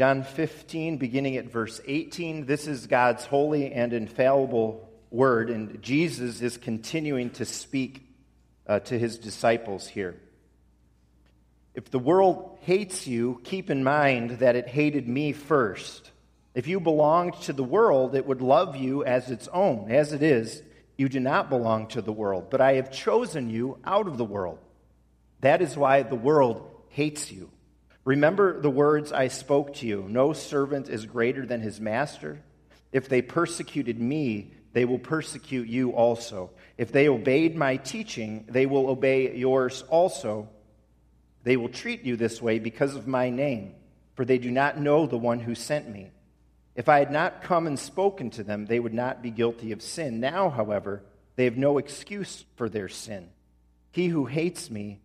John 15, beginning at verse 18. This is God's holy and infallible word, and Jesus is continuing to speak uh, to his disciples here. If the world hates you, keep in mind that it hated me first. If you belonged to the world, it would love you as its own. As it is, you do not belong to the world, but I have chosen you out of the world. That is why the world hates you. Remember the words I spoke to you No servant is greater than his master. If they persecuted me, they will persecute you also. If they obeyed my teaching, they will obey yours also. They will treat you this way because of my name, for they do not know the one who sent me. If I had not come and spoken to them, they would not be guilty of sin. Now, however, they have no excuse for their sin. He who hates me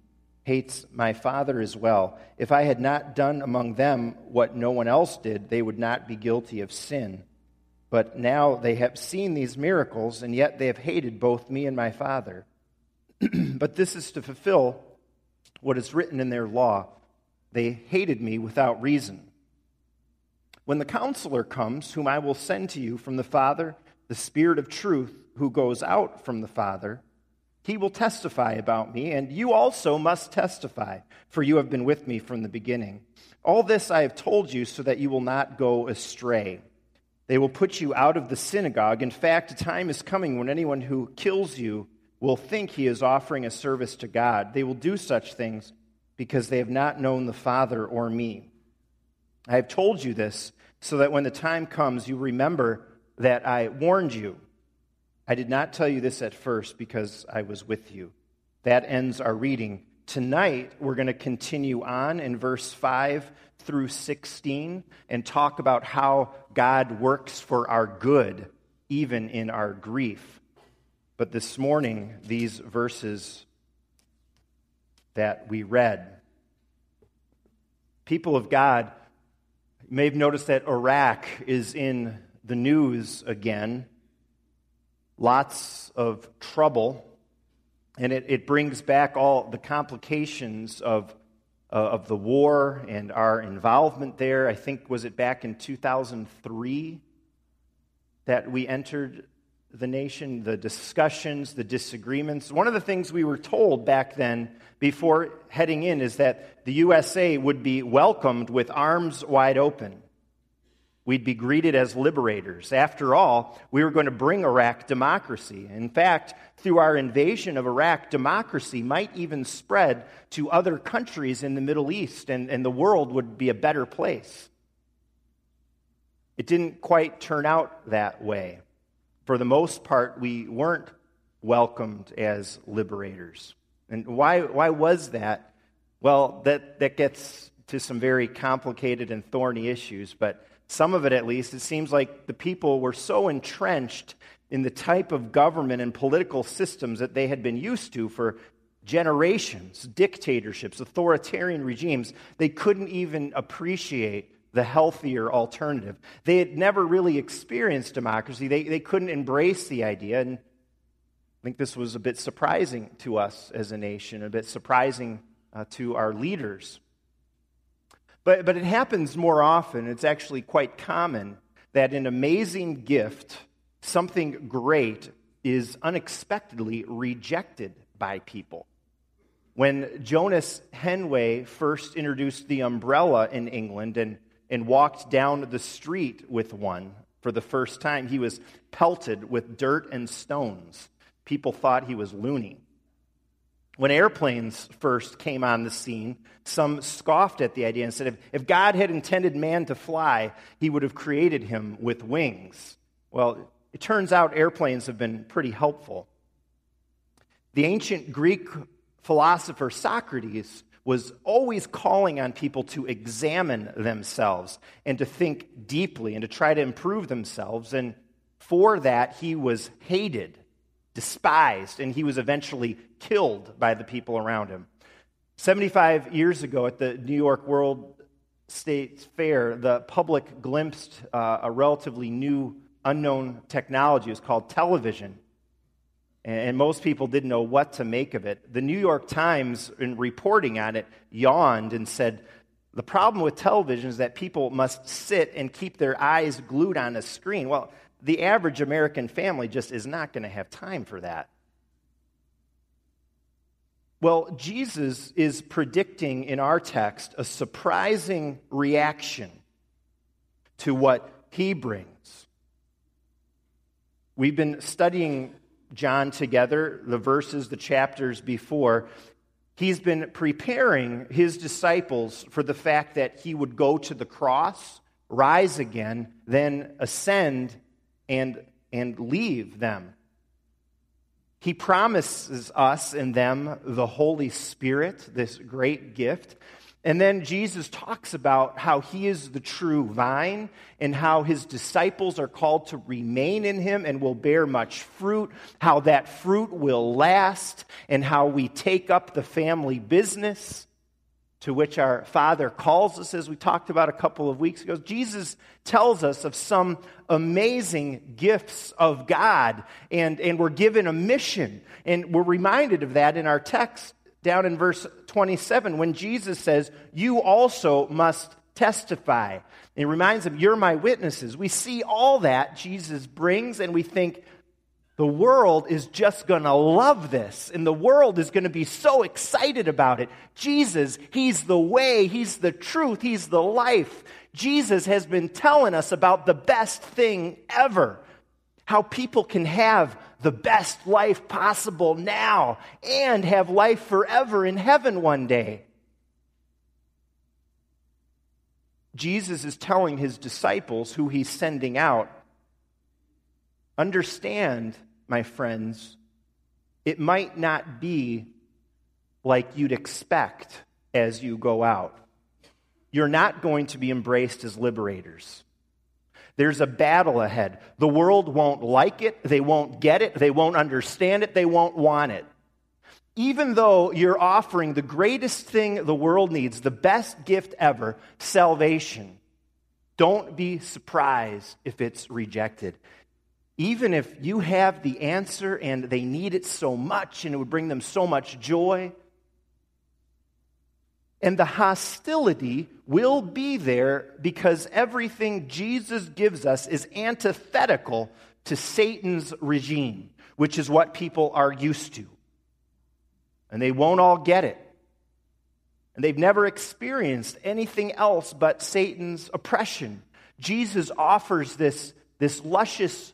hates my Father as well. If I had not done among them what no one else did, they would not be guilty of sin. But now they have seen these miracles, and yet they have hated both me and my Father. but this is to fulfill what is written in their law. They hated me without reason. When the counselor comes, whom I will send to you from the Father, the Spirit of truth, who goes out from the Father, he will testify about me, and you also must testify, for you have been with me from the beginning. All this I have told you so that you will not go astray. They will put you out of the synagogue. In fact, a time is coming when anyone who kills you will think he is offering a service to God. They will do such things because they have not known the Father or me. I have told you this so that when the time comes, you remember that I warned you. I did not tell you this at first because I was with you. That ends our reading. Tonight, we're going to continue on in verse 5 through 16 and talk about how God works for our good, even in our grief. But this morning, these verses that we read, people of God, you may have noticed that Iraq is in the news again lots of trouble, and it, it brings back all the complications of, uh, of the war and our involvement there. I think, was it back in 2003 that we entered the nation, the discussions, the disagreements. One of the things we were told back then before heading in is that the USA would be welcomed with arms wide open. We'd be greeted as liberators. After all, we were going to bring Iraq democracy. In fact, through our invasion of Iraq, democracy might even spread to other countries in the Middle East, and, and the world would be a better place. It didn't quite turn out that way. For the most part, we weren't welcomed as liberators. And why, why was that? Well, that, that gets to some very complicated and thorny issues, but some of it at least, it seems like the people were so entrenched in the type of government and political systems that they had been used to for generations dictatorships, authoritarian regimes they couldn't even appreciate the healthier alternative. They had never really experienced democracy, they, they couldn't embrace the idea. And I think this was a bit surprising to us as a nation, a bit surprising uh, to our leaders. But, but it happens more often, it's actually quite common, that an amazing gift, something great, is unexpectedly rejected by people. When Jonas Hanway first introduced the umbrella in England and, and walked down the street with one for the first time, he was pelted with dirt and stones. People thought he was loony. When airplanes first came on the scene, some scoffed at the idea and said if, if God had intended man to fly, he would have created him with wings. Well, it turns out airplanes have been pretty helpful. The ancient Greek philosopher Socrates was always calling on people to examine themselves and to think deeply and to try to improve themselves. And for that, he was hated despised, and he was eventually killed by the people around him. 75 years ago at the New York World State Fair, the public glimpsed uh, a relatively new, unknown technology. It was called television. And most people didn't know what to make of it. The New York Times, in reporting on it, yawned and said, The problem with television is that people must sit and keep their eyes glued on a screen. Well, the average American family just is not going to have time for that. Well, Jesus is predicting in our text a surprising reaction to what he brings. We've been studying John together, the verses, the chapters before. He's been preparing his disciples for the fact that he would go to the cross, rise again, then ascend and, and leave them. He promises us and them the Holy Spirit, this great gift. And then Jesus talks about how he is the true vine and how his disciples are called to remain in him and will bear much fruit, how that fruit will last, and how we take up the family business to which our Father calls us, as we talked about a couple of weeks ago. Jesus tells us of some amazing gifts of God, and, and we're given a mission. And we're reminded of that in our text down in verse 27 when Jesus says, You also must testify. He reminds them, You're my witnesses. We see all that Jesus brings, and we think, the world is just going to love this, and the world is going to be so excited about it. Jesus, He's the way, He's the truth, He's the life. Jesus has been telling us about the best thing ever how people can have the best life possible now and have life forever in heaven one day. Jesus is telling his disciples, who he's sending out, understand, my friends, it might not be like you'd expect as you go out. You're not going to be embraced as liberators. There's a battle ahead. The world won't like it, they won't get it, they won't understand it, they won't want it. Even though you're offering the greatest thing the world needs, the best gift ever, salvation, don't be surprised if it's rejected. Even if you have the answer and they need it so much and it would bring them so much joy, and the hostility will be there because everything Jesus gives us is antithetical to Satan's regime, which is what people are used to. And they won't all get it. And they've never experienced anything else but Satan's oppression. Jesus offers this, this luscious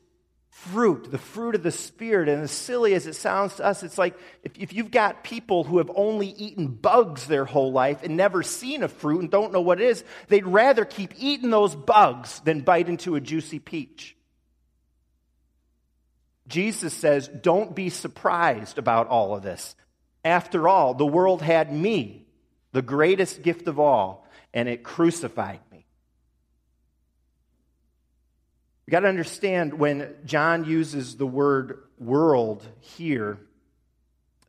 fruit, the fruit of the Spirit. And as silly as it sounds to us, it's like if, if you've got people who have only eaten bugs their whole life and never seen a fruit and don't know what it is, they'd rather keep eating those bugs than bite into a juicy peach. Jesus says, Don't be surprised about all of this. After all, the world had me, the greatest gift of all, and it crucified You got to understand when John uses the word world here,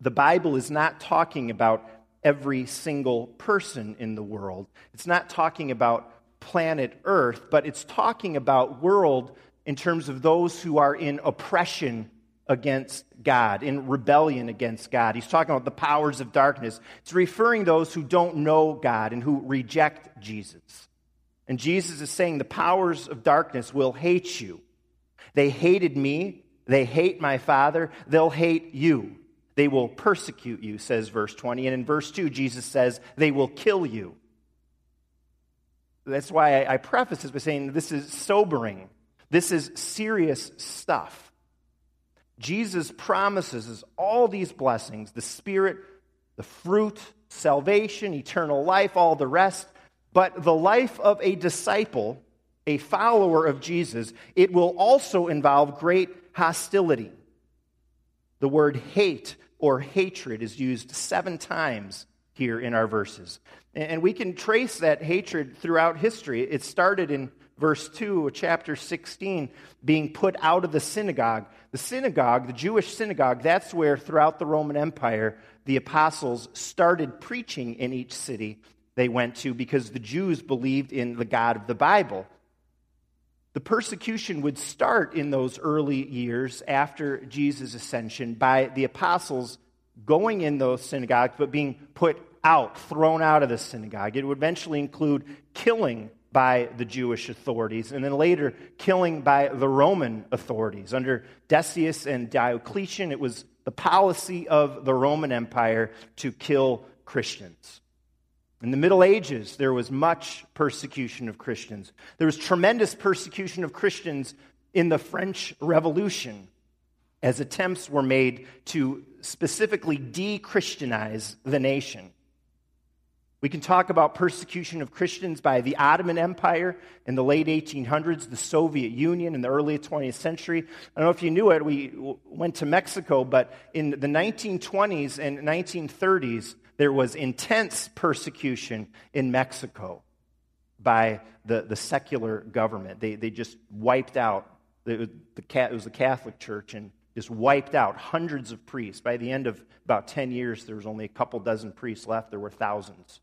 the Bible is not talking about every single person in the world. It's not talking about planet Earth, but it's talking about world in terms of those who are in oppression against God, in rebellion against God. He's talking about the powers of darkness. It's referring those who don't know God and who reject Jesus. And Jesus is saying the powers of darkness will hate you. They hated me. They hate my Father. They'll hate you. They will persecute you, says verse 20. And in verse 2, Jesus says, they will kill you. That's why I, preface this by saying this is sobering. This is serious stuff. Jesus promises us all these blessings the Spirit, the fruit, salvation, eternal life, all the rest. But the life of a disciple, a follower of Jesus, it will also involve great hostility. The word hate or hatred is used seven times here in our verses. And we can trace that hatred throughout history. It started in verse 2 of chapter 16, being put out of the synagogue. The synagogue, the Jewish synagogue, that's where throughout the Roman Empire the apostles started preaching in each city they went to because the Jews believed in the God of the Bible. The persecution would start in those early years after Jesus' ascension by the apostles going in those synagogues, but being put out, thrown out of the synagogue. It would eventually include killing by the Jewish authorities, and then later killing by the Roman authorities. Under Decius and Diocletian, it was the policy of the Roman Empire to kill Christians. In the Middle Ages, there was much persecution of Christians. There was tremendous persecution of Christians in the French Revolution as attempts were made to specifically de Christianize the nation. We can talk about persecution of Christians by the Ottoman Empire in the late 1800s, the Soviet Union in the early 20th century. I don't know if you knew it, we went to Mexico, but in the 1920s and 1930s, there was intense persecution in Mexico by the, the secular government. They, they just wiped out, the, the, it was the Catholic Church, and just wiped out hundreds of priests. By the end of about 10 years, there was only a couple dozen priests left. There were thousands.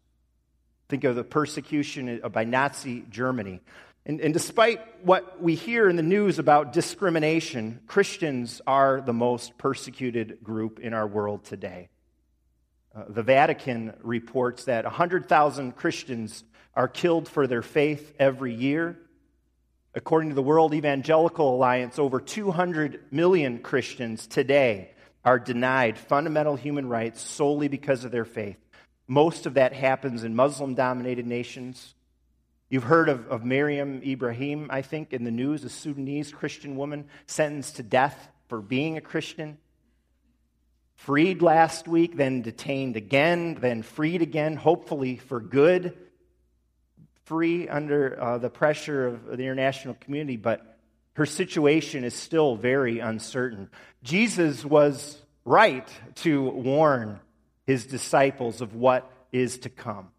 Think of the persecution by Nazi Germany. And, and, despite what we hear in the news about discrimination, Christians are the most persecuted group in our world today. Uh, the Vatican reports that 100,000 Christians are killed for their faith every year. According to the World Evangelical Alliance, over 200 million Christians today are denied fundamental human rights solely because of their faith. Most of that happens in Muslim dominated nations. You've heard of, of Meriam Ibrahim, I think, in the news, a Sudanese Christian woman sentenced to death for being a Christian. Freed last week, then detained again, then freed again, hopefully for good. Free under uh, the pressure of the international community, but her situation is still very uncertain. Jesus was right to warn his disciples of what is to come.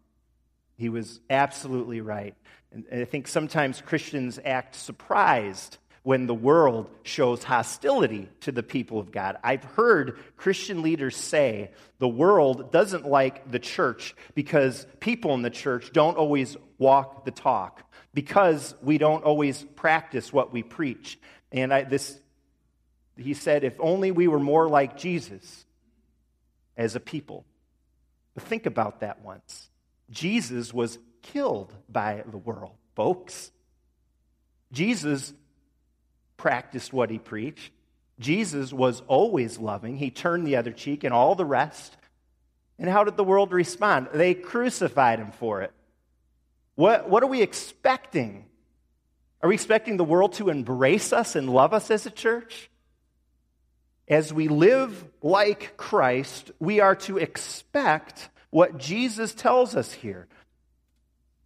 He was absolutely right. And I think sometimes Christians act surprised when the world shows hostility to the people of God. I've heard Christian leaders say the world doesn't like the church because people in the church don't always walk the talk, because we don't always practice what we preach. And I, this, he said, if only we were more like Jesus, as a people. But think about that once. Jesus was killed by the world, folks. Jesus practiced what he preached. Jesus was always loving. He turned the other cheek and all the rest. And how did the world respond? They crucified him for it. What, what are we expecting? Are we expecting the world to embrace us and love us as a church? as we live like Christ, we are to expect what Jesus tells us here.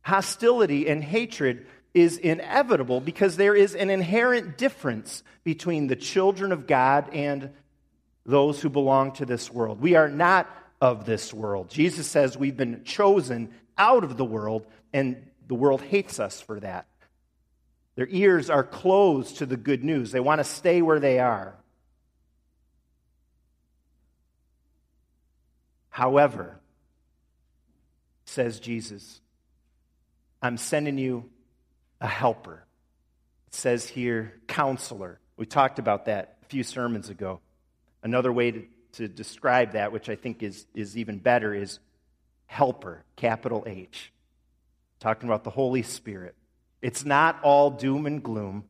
Hostility and hatred is inevitable because there is an inherent difference between the children of God and those who belong to this world. We are not of this world. Jesus says we've been chosen out of the world, and the world hates us for that. Their ears are closed to the good news. They want to stay where they are. However, says Jesus, I'm sending you a helper. It says here, counselor. We talked about that a few sermons ago. Another way to, to describe that, which I think is, is even better, is helper, capital H. Talking about the Holy Spirit. It's not all doom and gloom.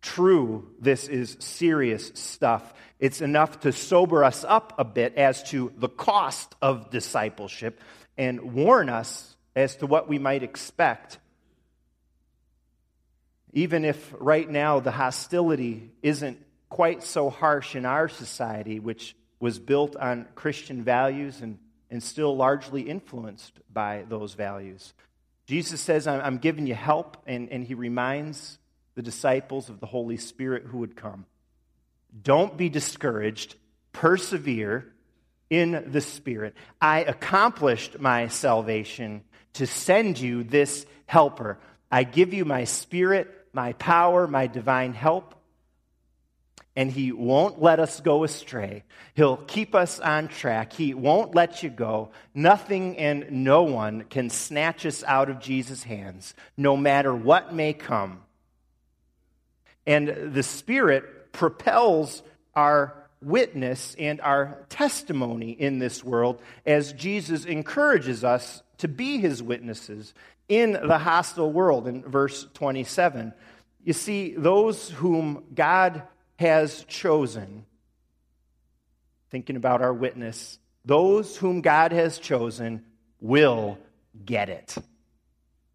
True, this is serious stuff. It's enough to sober us up a bit as to the cost of discipleship and warn us as to what we might expect. Even if right now the hostility isn't quite so harsh in our society, which was built on Christian values and, and still largely influenced by those values. Jesus says, I'm, giving you help, and, and he reminds the disciples of the Holy Spirit who would come. Don't be discouraged. Persevere in the Spirit. I accomplished my salvation to send you this helper. I give you my Spirit, my power, my divine help. And he won't let us go astray. He'll keep us on track. He won't let you go. Nothing and no one can snatch us out of Jesus' hands, no matter what may come. And the Spirit propels our witness and our testimony in this world as Jesus encourages us to be his witnesses in the hostile world in verse 27. You see, those whom God has chosen, thinking about our witness, those whom God has chosen will get it.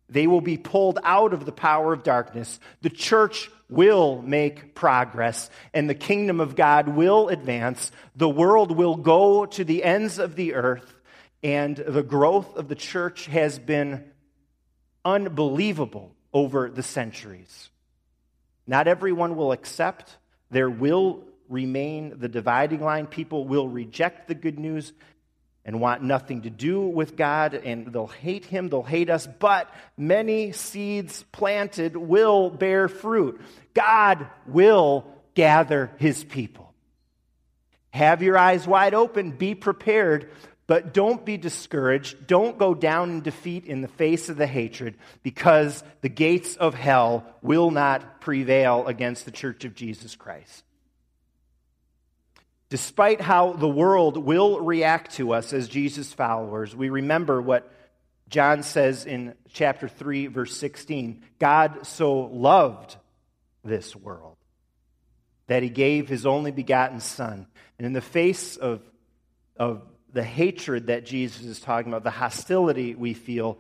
They will be pulled out of the power of darkness. The church will make progress, and the kingdom of God will advance. The world will go to the ends of the earth, and the growth of the church has been unbelievable over the centuries. Not everyone will accept. There will remain the dividing line. People will reject the good news and want nothing to do with God, and they'll hate Him, they'll hate us, but many seeds planted will bear fruit. God will gather His people. Have your eyes wide open, be prepared, but don't be discouraged. Don't go down in defeat in the face of the hatred, because the gates of hell will not prevail against the church of Jesus Christ. Despite how the world will react to us as Jesus' followers, we remember what John says in chapter 3, verse 16 God so loved this world that he gave his only begotten Son. And in the face of, of the hatred that Jesus is talking about, the hostility we feel,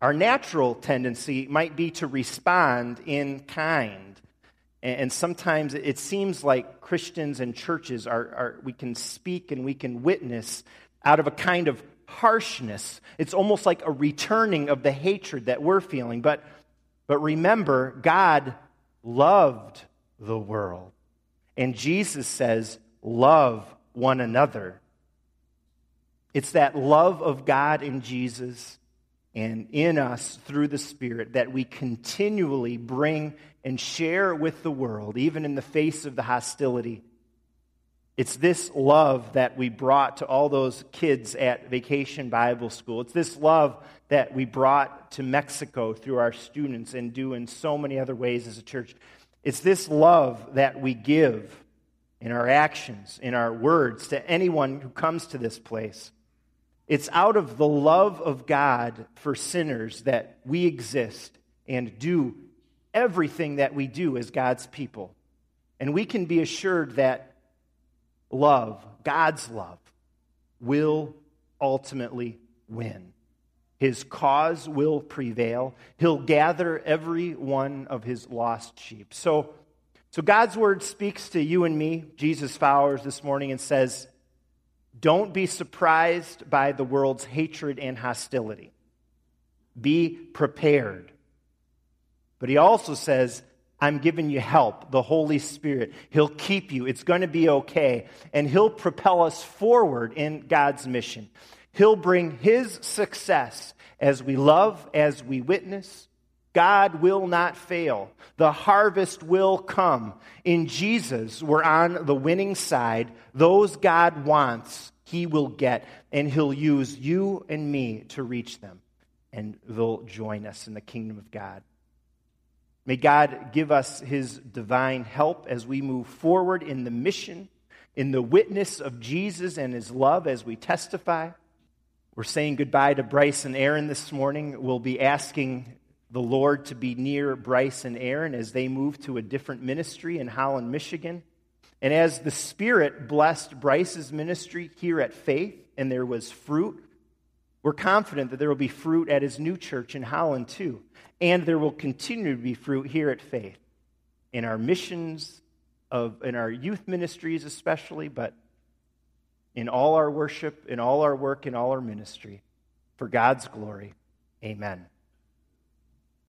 our natural tendency might be to respond in kind and sometimes it seems like Christians and churches are, are, we can speak and we can witness out of a kind of harshness. It's almost like a returning of the hatred that we're feeling. But, but remember, God loved the world. And Jesus says, love one another. It's that love of God in Jesus and in us through the Spirit that we continually bring and share with the world, even in the face of the hostility. It's this love that we brought to all those kids at Vacation Bible School. It's this love that we brought to Mexico through our students and do in so many other ways as a church. It's this love that we give in our actions, in our words, to anyone who comes to this place. It's out of the love of God for sinners that we exist and do everything that we do as God's people. And we can be assured that love, God's love, will ultimately win. His cause will prevail. He'll gather every one of his lost sheep. So, so God's word speaks to you and me, Jesus' followers, this morning and says, don't be surprised by the world's hatred and hostility. Be prepared. But he also says, I'm giving you help, the Holy Spirit. He'll keep you. It's going to be okay. And He'll propel us forward in God's mission. He'll bring His success as we love, as we witness. God will not fail. The harvest will come. In Jesus, we're on the winning side. Those God wants, He will get. And He'll use you and me to reach them. And they'll join us in the kingdom of God. May God give us his divine help as we move forward in the mission, in the witness of Jesus and his love as we testify. We're saying goodbye to Bryce and Aaron this morning. We'll be asking the Lord to be near Bryce and Aaron as they move to a different ministry in Holland, Michigan. And as the Spirit blessed Bryce's ministry here at Faith, and there was fruit, we're confident that there will be fruit at his new church in Holland too. And there will continue to be fruit here at Faith in our missions, of, in our youth ministries especially, but in all our worship, in all our work, in all our ministry. For God's glory, amen.